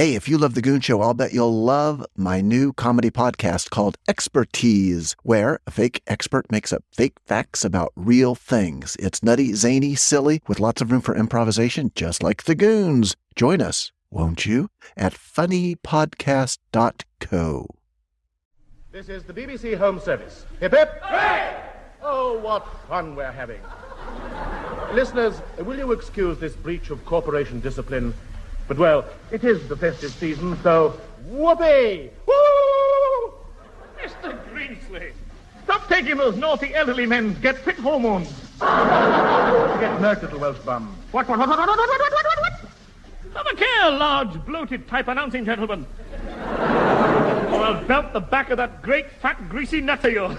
Hey, if you love The Goon Show, I'll bet you'll love my new comedy podcast called Expertise, where a fake expert makes up fake facts about real things. It's nutty, zany, silly, with lots of room for improvisation, just like The Goons. Join us, won't you, at funnypodcast.co. This is the BBC Home Service. Hip hip! Oh, what fun we're having. Listeners, will you excuse this breach of corporation discipline? But, well, it is the festive season, so whoopee! Woo! Mr. Greenslade, stop taking those naughty elderly men get fit hormones. Get murked, little Welsh bum. What, what, what, what, what, what, what, what, what, what? Have a care, large, bloated type announcing gentleman. or I'll belt the back of that great, fat, greasy nut of yours.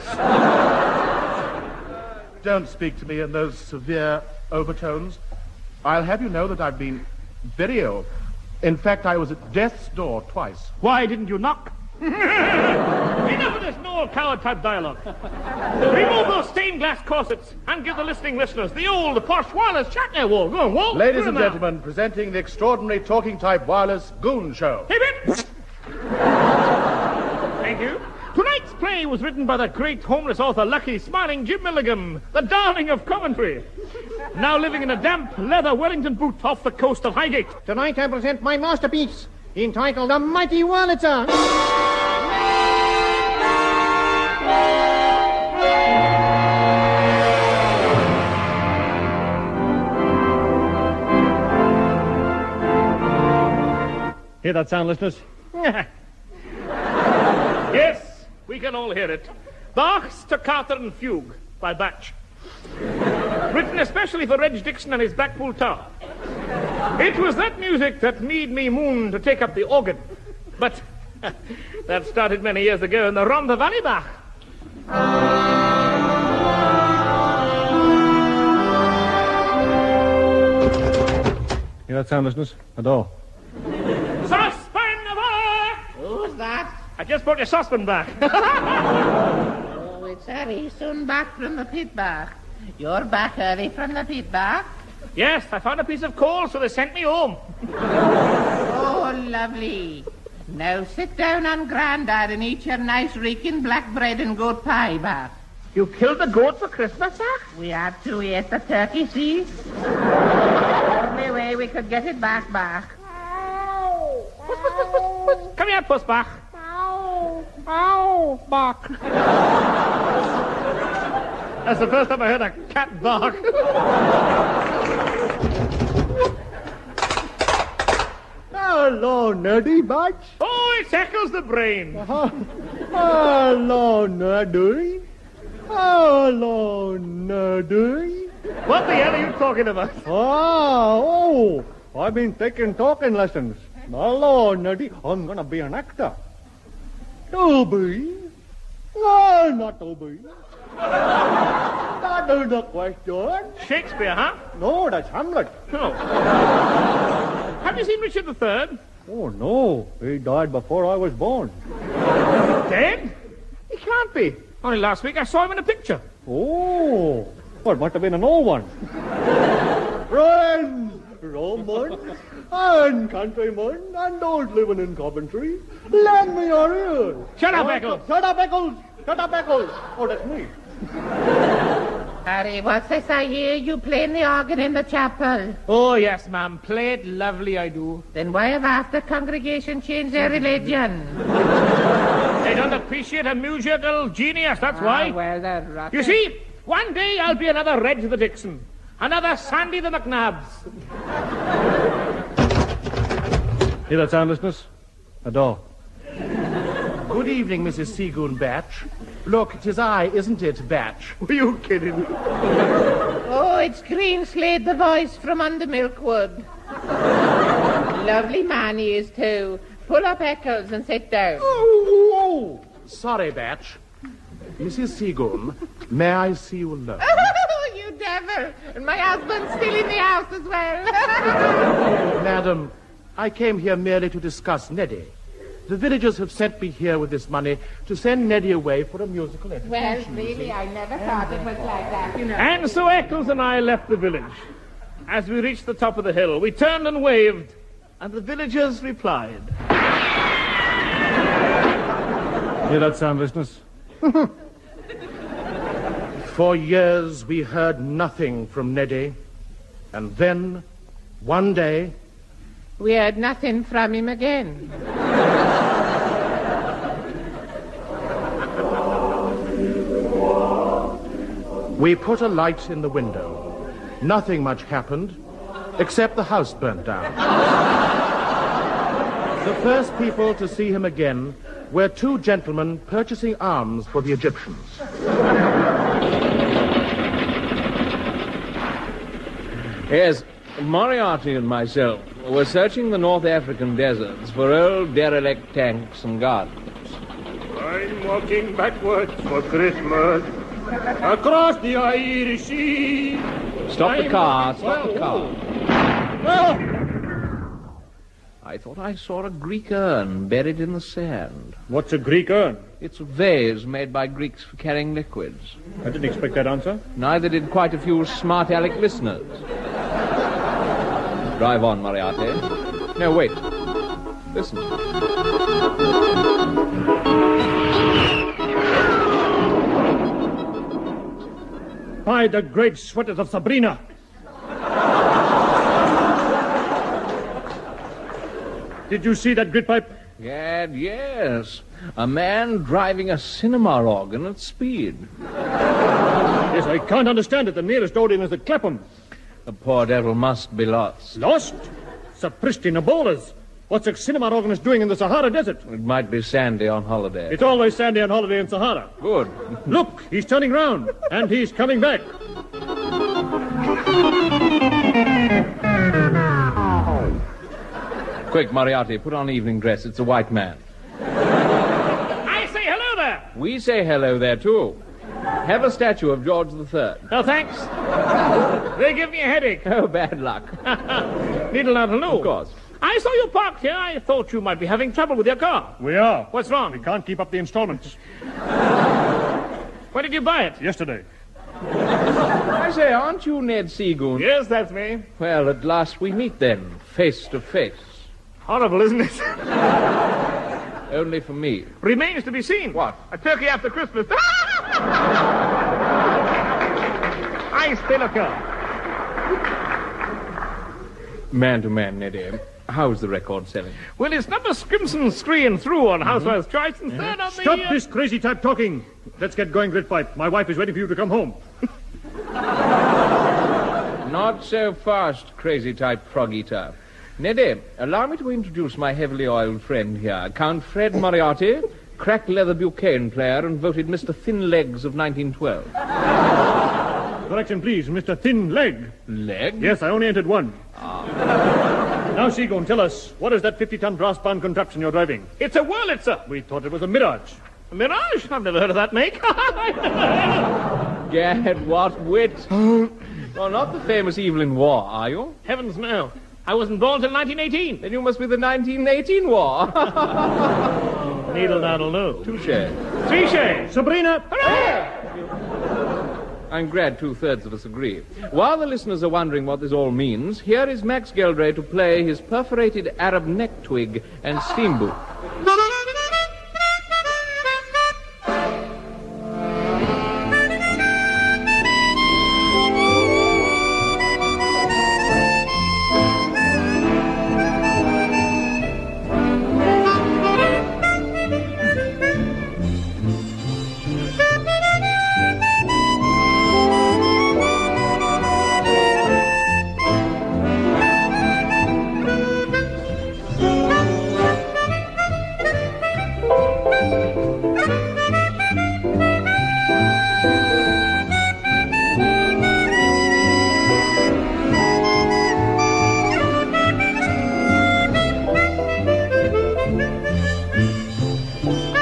Don't speak to me in those severe overtones. I'll have you know that I've been very ill. In fact, I was at death's door twice. Why didn't you knock? Enough of this no coward type dialogue. Remove those stained glass corsets and give the listening listeners the old posh wireless chat there, Wall. Go on, Wall. Ladies and now. gentlemen, presenting the extraordinary talking type wireless Goon Show. Hip hip! Thank you. Play was written by the great homeless author, lucky, smiling Jim Milligan, the darling of Coventry. Now living in a damp leather Wellington boot off the coast of Highgate. Tonight I present my masterpiece, entitled The Mighty Wurlitzer. Hear that sound, listeners? yes, we can all hear it. Bach's Toccata and Fugue by Bach. Written especially for Reg Dixon and his Blackpool Tower. It was that music that made me moon to take up the organ. But that started many years ago in the Rhondda Valley Bach. Hear that sound, listeners? A door. I just brought your saucepan back. Oh, it's Harry, soon back from the pit back. You're back early from the pit back? yes, I found a piece of coal, so they sent me home. Oh, lovely. Now sit down on Grandad and eat your nice reeking black bread and goat pie back. You killed the goat for Christmas, Bach? We had to eat the turkey, see? Only way we could get it back back. Come here, Puss Bach. Ow, Bach. That's the first time I heard a cat bark. Hello, Neddy Batch. oh, it echoes the brain. Hello, Neddy. Hello, Neddy. What the hell are you talking about? Ah, oh, I've been taking talking lessons. Hello, Neddy. I'm gonna be an actor. Toby? No, not Toby. That is the question. Shakespeare, huh? No, that's Hamlet. Oh. Have you seen Richard III? Oh, no. He died before I was born. Dead? He can't be. Only last week I saw him in a picture. Oh, well, it must have been an old one. Friends, Romans, and countrymen, and those living in Coventry, lend me your ears. Shut up, Eccles. Shut up, Eccles. Shut up, Eccles. Oh, that's me. Harry, what's this I hear you playing the organ in the chapel? Oh, yes, ma'am. Play it lovely, I do. Then why have half the congregation changed their religion? They don't appreciate a musical genius, that's why. Ah, well, they're rotten. You see, one day I'll be another Reg the Dixon. Another Sandy the McNabbs. Hear that sound, listeners? A door. Good evening, Mrs. Seagoon Batch. Look, Look, 'tis I, isn't it, Batch? Were you kidding? Oh, it's Greenslade, the voice from under Milkwood. Lovely man he is, too. Pull up Eccles and sit down. Oh, sorry, Batch. Mrs. Seagoon, may I see you alone? Oh, you devil! And my husband's still in the house as well. Madam, I came here merely to discuss Neddy. The villagers have sent me here with this money to send Neddy away for a musical education. well, really, I never thought it was like that, you know. And so Eccles and I left the village. As we reached the top of the hill, we turned and waved, And the villagers replied. Hear that sound, listeners? For years we heard nothing from Neddy. And then, one day, We heard nothing from him again. we put a light in the window. Nothing much happened, except the house burnt down. the first people to see him again were two gentlemen purchasing arms for the Egyptians. Yes, Moriarty and myself were searching the North African deserts for old derelict tanks and gardens. I'm walking backwards for Christmas. Across the Irish Sea. Stop the car, stop the car. oh. I thought I saw a Greek urn buried in the sand. What's a Greek urn? It's a vase made by Greeks for carrying liquids. I didn't expect that answer. Neither did quite a few smart aleck listeners. Drive on, Moriarty. No, wait. Listen. By the great sweaters of Sabrina. Did you see that Grytpype? Gad, yes. A man driving a cinema organ at speed. Yes, I can't understand it. The nearest audience is at Clapham. The poor devil must be lost. Lost? Sapristi Nabolas. What's a cinema organist doing in the Sahara Desert? It might be Sandy on holiday. It's always sandy on holiday in Sahara. Good. Look, he's turning round, and he's coming back. Quick, Moriarty, put on evening dress. It's a white man. I say hello there. We say hello there, too. Have a statue of George III. No, thanks. they give me a headache. Oh, bad luck. Needle not hello. Of course. I saw you parked here. I thought you might be having trouble with your car. We are. What's wrong? We can't keep up the installments. When did you buy it? Yesterday. I say, aren't you Ned Seagoon? Yes, that's me. Well, at last we meet then, face to face. Horrible, isn't it? Only for me. Remains to be seen. What? A turkey after Christmas. I still occur. Man to man, Neddy. How's the record selling? Well, it's number Scrimson screen through on Housewives' Choice and third on the... Stop uh, this crazy type talking. Let's get going, Grytpype. My wife is waiting for you to come home. Not so fast, crazy type frog eater. Neddy, allow me to introduce my heavily oiled friend here, Count Fred Moriarty, crack leather Buchanan player and voted Mr. Thin Legs of 1912. Correction, please, Mr. Thin Leg. Leg? Yes, I only entered one. Ah. Now, Seagoon, tell us, what is that 50-ton brass-bound contraption you're driving? It's a Wurlitzer. We thought it was a Mirage. A Mirage? I've never heard of that make. Gad, what wit. well, not the famous Evelyn Waugh, are you? Heavens, no. I wasn't born till 1918. Then you must be the 1918 War. Needle noddle no. Touche. Three shades. Sabrina! I'm glad two-thirds of us agree. While the listeners are wondering what this all means, here is Max Geldray to play his perforated Arab neck twig and steamboat. 啊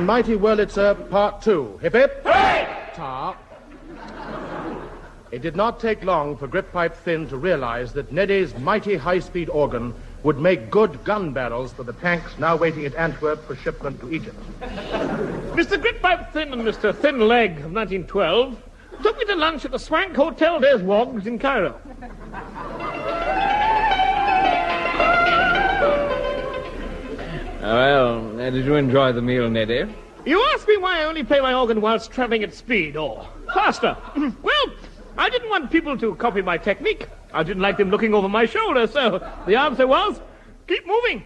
The Mighty Wurlitzer, Part 2. Hip hip! Hooray! Ta. It did not take long for Grytpype-Thynne to realize that Neddy's mighty high-speed organ would make good gun barrels for the tanks now waiting at Antwerp for shipment to Egypt. Mr. Grytpype-Thynne and Mr. Thin Leg of 1912 took me to lunch at the Swank Hotel des Wogs in Cairo. Well, uh, did you enjoy the meal, Neddy? You ask me why I only play my organ whilst traveling at speed or faster. well, I didn't want people to copy my technique. I didn't like them looking over my shoulder, so the answer was keep moving.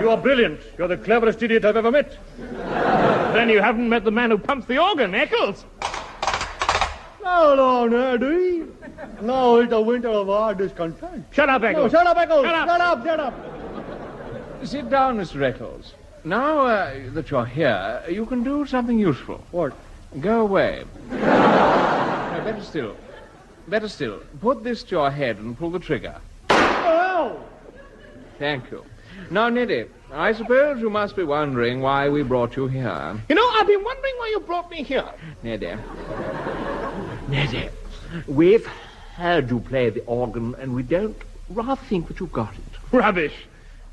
You are brilliant. You're the cleverest idiot I've ever met. Then you haven't met the man who pumps the organ, Eccles. No, no, Neddy. Now is the winter of our discontent. Shut up, No, Eccles. shut up, Eccles. Shut up. Shut up, shut up. Sit down, Mr. Eccles. Now uh, that you're here, you can do something useful. What? Go away. no, better still. Better still. Put this to your head and pull the trigger. Oh! Thank you. Now, Neddy, I suppose you must be wondering why we brought you here. You know, I've been wondering why you brought me here. Neddy. Neddy, we've heard you play the organ, and we don't rather think that you've got it. Rubbish.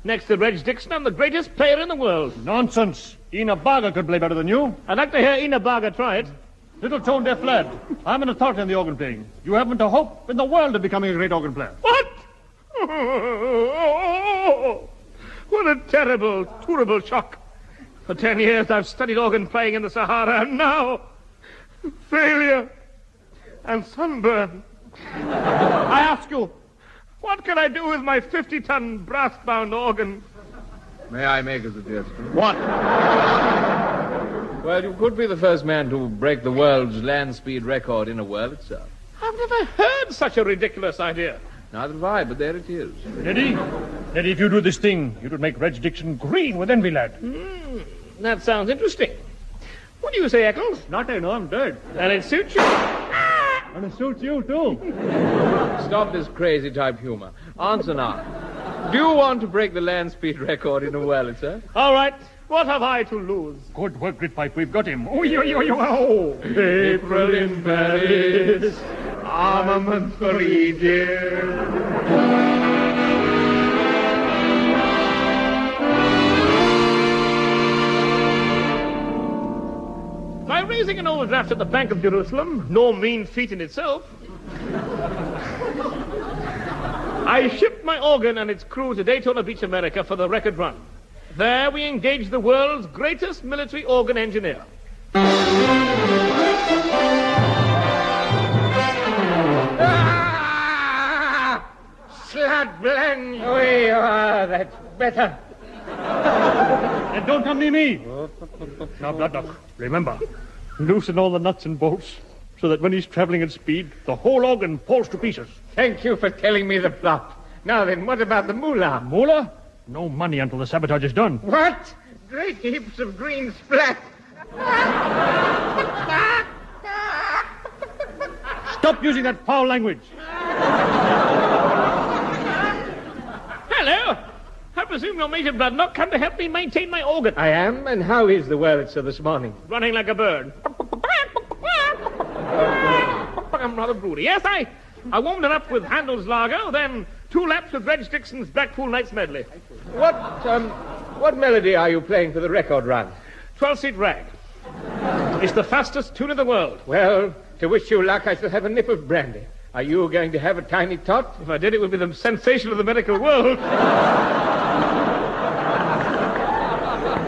Next to Reg Dixon, I'm the greatest player in the world. Nonsense. Ina Baga could play better than you. I'd like to hear Ina Barger try it. Little tone deaf lad. I'm an authority in the organ playing. You haven't a hope in the world of becoming a great organ player. What? What a terrible, terrible shock. For ten years I've studied organ playing in the Sahara, and now failure and sunburn. I ask you, what can I do with my 50 ton brass bound organ? May I make a suggestion? What? Well, you could be the first man to break the world's land speed record in a Wurlitzer. I've never heard such a ridiculous idea. Neither have I, but there it is. Neddy, Neddy, if you do this thing, you would make Reg Dixon green with envy, lad. Hmm, that sounds interesting. What do you say, Eccles? Not I know, I'm dead. And it suits you? And it suits you, too. Stop this crazy type humor. Answer now. Do you want to break the land speed record in a Wurlitzer? All right. What have I to lose? Good work, Grytpype. We've got him. Oh, yo, yo, yo, oh. April in Paris, armament for Egypt. By raising an overdraft at the Bank of Jerusalem, no mean feat in itself, I shipped my organ and its crew to Daytona Beach, America for the record run. There we engaged the world's greatest military organ engineer. Ah, Slad blank. There oh, you are. Ah, that's better. And don't come near me. Now, Bloodnok, remember, loosen all the nuts and bolts so that when he's traveling at speed, the whole organ falls to pieces. Thank you for telling me the plot. Now then, what about the moolah? Moolah? No money until the sabotage is done. What? Great heaps of green splat. Stop using that foul language. Hello. I presume your Major Bloodnok come to help me maintain my organ. I am, and how is the Wurlitzer this morning? Running like a bird. I'm rather broody. Yes, I, I warmed it up with Handel's Lager, then two laps with Reg Dixon's Blackpool Nights Medley. What, um, what melody are you playing for the record run? 12 seat rag. It's the fastest tune in the world. Well, to wish you luck, I shall have a nip of brandy. Are you going to have a tiny tot? If I did, it would be the sensation of the medical world.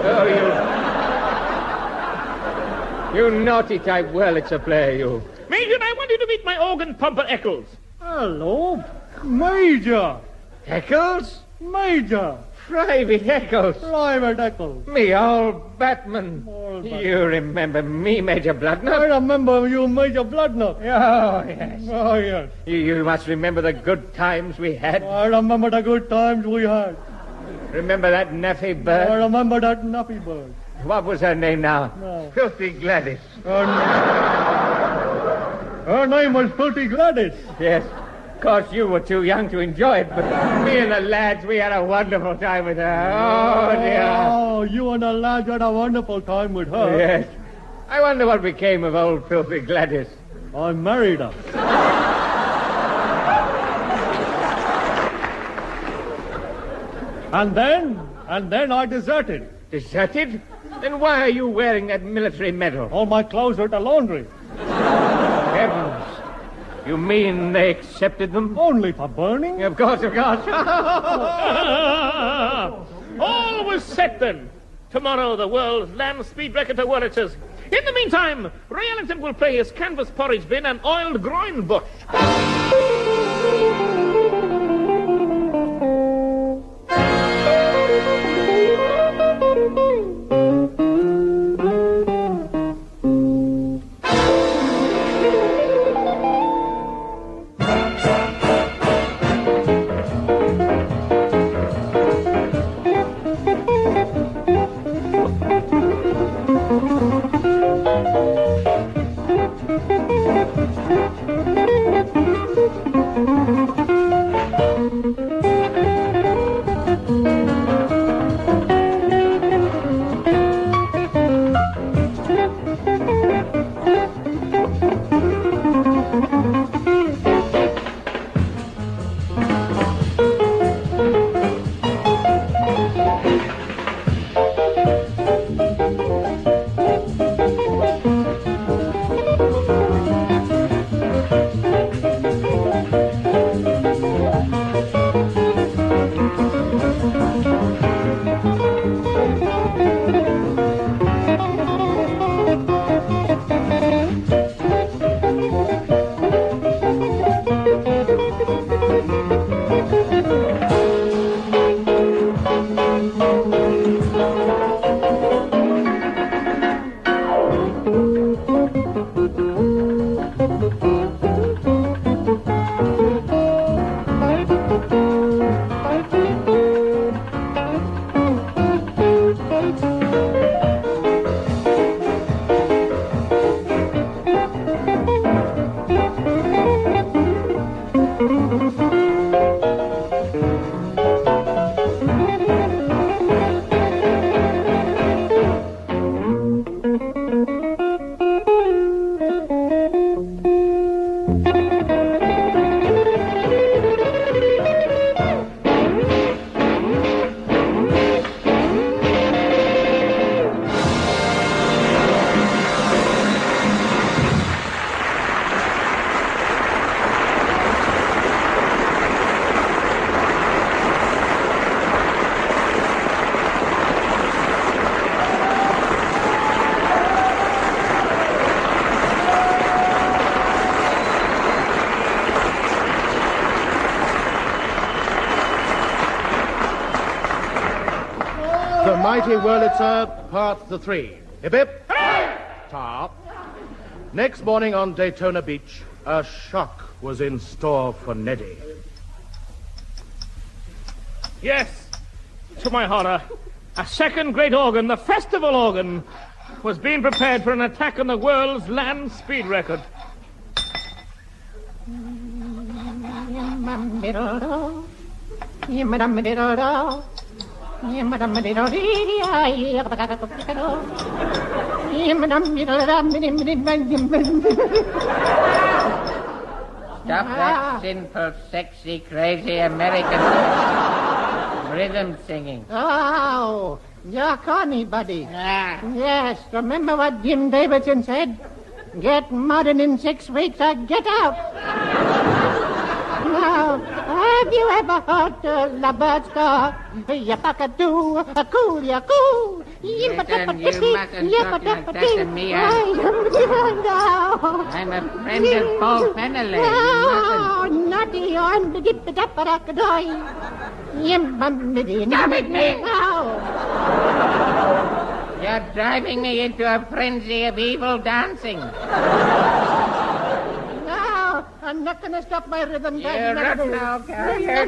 Oh, you. You naughty type. Well, it's a play, you. Major, I want you to meet my organ pumper Eccles. Hello, Major. Eccles? Major. Private Eccles. Private Eccles. Me old Batman. Old Batman. You remember me, Major I remember you, Major Bloodnok. Oh, yes. Oh, yes. You, you must remember the good times we had. I remember the good times we had. Remember that NAAFI bird? I remember that nappy bird. What was her name now? No. Filthy Gladys. Her, her name was Filthy Gladys. Yes. Of course, you were too young to enjoy it, but me and the lads, we had a wonderful time with her. Oh, dear. Oh, you and the lads had a wonderful time with her. Yes. I wonder what became of old Filthy Gladys. I married her. and then, and then I deserted. Deserted? Then why are you wearing that military medal? All my clothes are at the laundry. Heavens. You mean they accepted them? Only for burning? Of course, of course. All was set then. Tomorrow, the world's land speed record to Wurlitzer's. In the meantime, Ray Ellington will play his canvas porridge bin and oiled groin bush. Mighty Wurlitzer, part the three. Hip hip. Top. Next morning on Daytona Beach, a shock was in store for Neddy. Yes, to my horror, a second great organ, the festival organ, was being prepared for an attack on the world's land speed record. Stop that sinful, sexy, crazy American rhythm singing. Oh, you're corny, buddy. Ah, Yes, remember what Jim Davidson said? Get modern in six weeks or get out. now, ever heard the lovebird star? Yapakadoo, a cool, ya cool. Listen, you mustn't talk like that to me. I'm, No. I'm a friend of Paul Feneley. You Oh, naughty on the dip dap Stop it, man. Oh. You're driving me into a frenzy of evil dancing. I'm not going to stop my rhythm. You're not now, girl. You're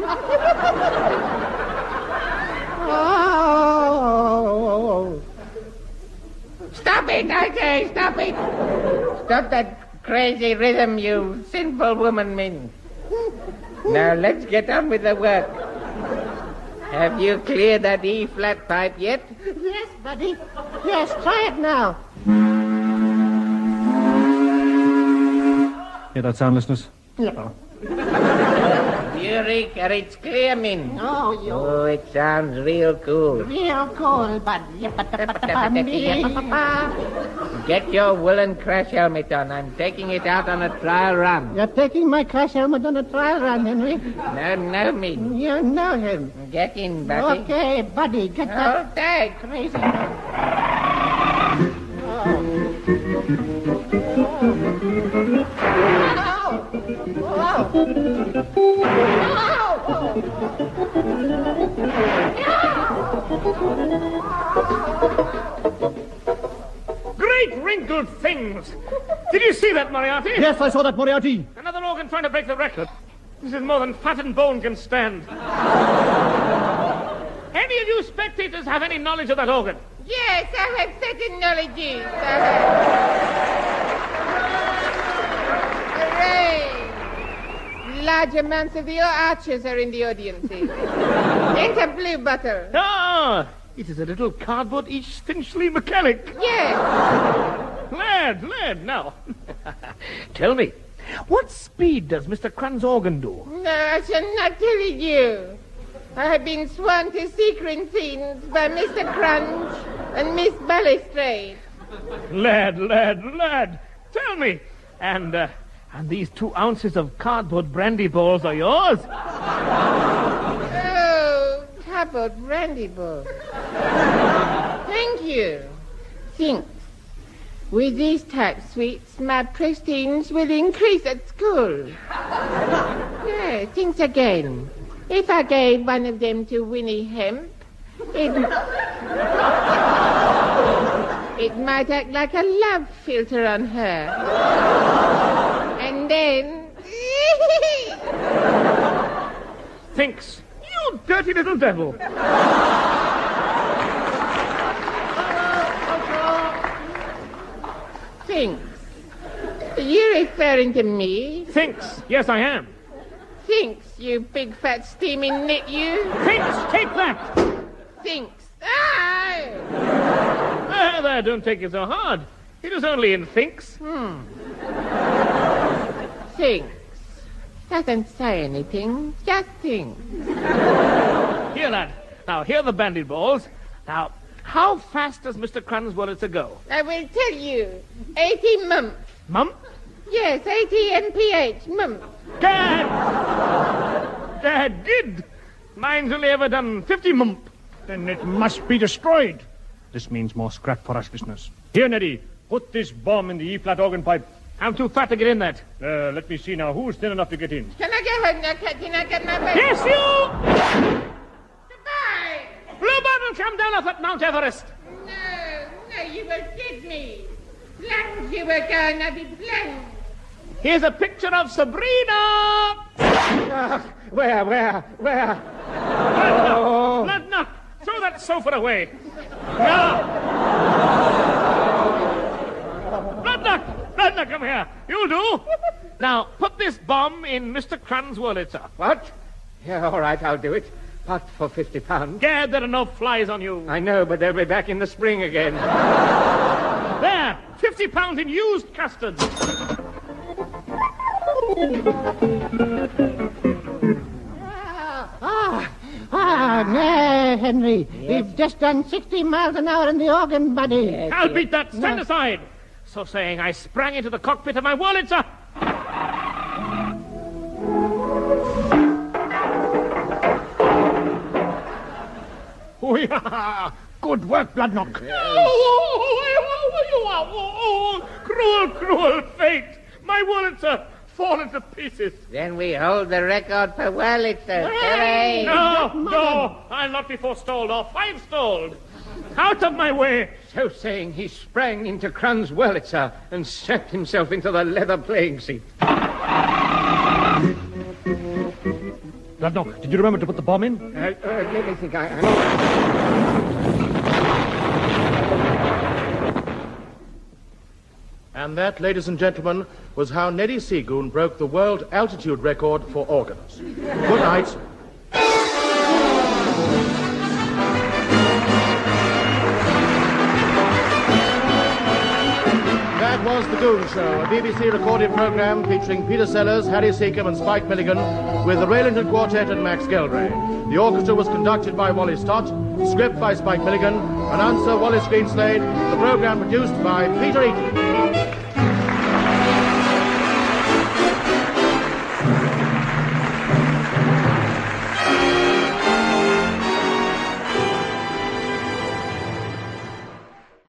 Oh. Stop it, say, stop it. Stop that crazy rhythm, you sinful woman min. Now let's get on with the work. Have you cleared that E flat pipe yet? Yes, buddy. Yes, try it now. Hear that sound, listeners? Yeah. Eureka, it's clear, min. Oh, you Oh, it sounds real cool. real cool, bud. Get your woolen crash helmet on. I'm taking it out on a trial run. You're taking my crash helmet on a trial run, Henry. No, no, me. You know him. Get in, buddy. Okay, buddy, get that Hold tight. crazy. Great wrinkled things! Did you see that, Moriarty? Yes, I saw that, Moriarty. Another organ trying to break the record. This is more than fat and bone can stand. any of you spectators have any knowledge of that organ? Yes, I have certain knowledges. Hooray! Large amounts of the archers are in the audience. Enter Bluebottle. Ah, it is a little cardboard East Finchley mechanic. Yes. Lad, lad, now. Tell me, what speed does Mr. Crun's organ do? No, I shall not tell you. I have been sworn to secret scenes by Mr. Crunch and Miss Balustrade. Lad, lad, lad, tell me. And, uh, and these two ounces of cardboard brandy balls are yours? Oh, cardboard brandy balls. Thank you. Think. With these type sweets, my prestige will increase at school. Yeah, think again. If I gave one of them to Winnie Hemp, it, it might act like a love filter on her. And then. Thinks. You dirty little devil. Thinks. Are you referring to me? Thinks. Yes, I am. Thinks, you big fat steaming nit, you. Thinks, take that. Thinks. Ah! There, there, don't take it so hard. It was only in Thinks. Thinks. Doesn't say anything, just thinks. Here, lad. Now, here are the bandit balls. Now, how fast does Mr. Cruns want it to go? I will tell you. 80 months. Mum? Yes, 80 mph months. Dad! Dad did. Mine's only ever done 50 mump. Then it must be destroyed. This means more scrap for us, listeners. Here, Neddy, put this bomb in the E-flat organ pipe. I'm too fat to get in that. Uh, let me see now. Who's thin enough to get in? Can I get home now, Captain? I get my baby. Yes, you! Goodbye. Bluebird will come down off at Mount Everest. No, no, you will get me. Plunge you were going to be plunged. Here's a picture of Sabrina. Where, where, where? Bloodnok. Throw that that sofa away. Now. Redneck! Redneck, come here. You'll do. Now, put this bomb in Mr. Crun's Wurlitzer. What? Yeah, all right, I'll do it. But for fifty pounds. Gad, there are no flies on you. I know, but they'll be back in the spring again. There, fifty pounds in used custard. Ah, ah, no, Henry. We've just done 60 miles an hour in the organ, buddy. I'll beat that. Stand aside. So saying, I sprang into the cockpit of my Wurlitzer. Oh, yeah. Good work, Bloodnok. Oh, oh, oh, cruel, cruel fate. My Wurlitzer fallen to pieces. Then we hold the record for Wurlitzer. Hooray! No, no, I'll not be forestalled or five stalled. Out of my way. So saying, he sprang into Crun's Wurlitzer and strapped himself into the leather playing seat. Bloodnok, did you remember to put the bomb in? Uh, uh, let me think. I, I... And that, ladies and gentlemen, was how Neddy Seagoon broke the world altitude record for organs. Good night. The Goon Show, a BBC recorded program featuring Peter Sellers, Harry Secombe, and Spike Milligan, with the Ray Ellington Quartet and Max Geldray. The orchestra was conducted by Wally Stott, script by Spike Milligan, announcer Wallace Greenslade, the program produced by Peter Eton.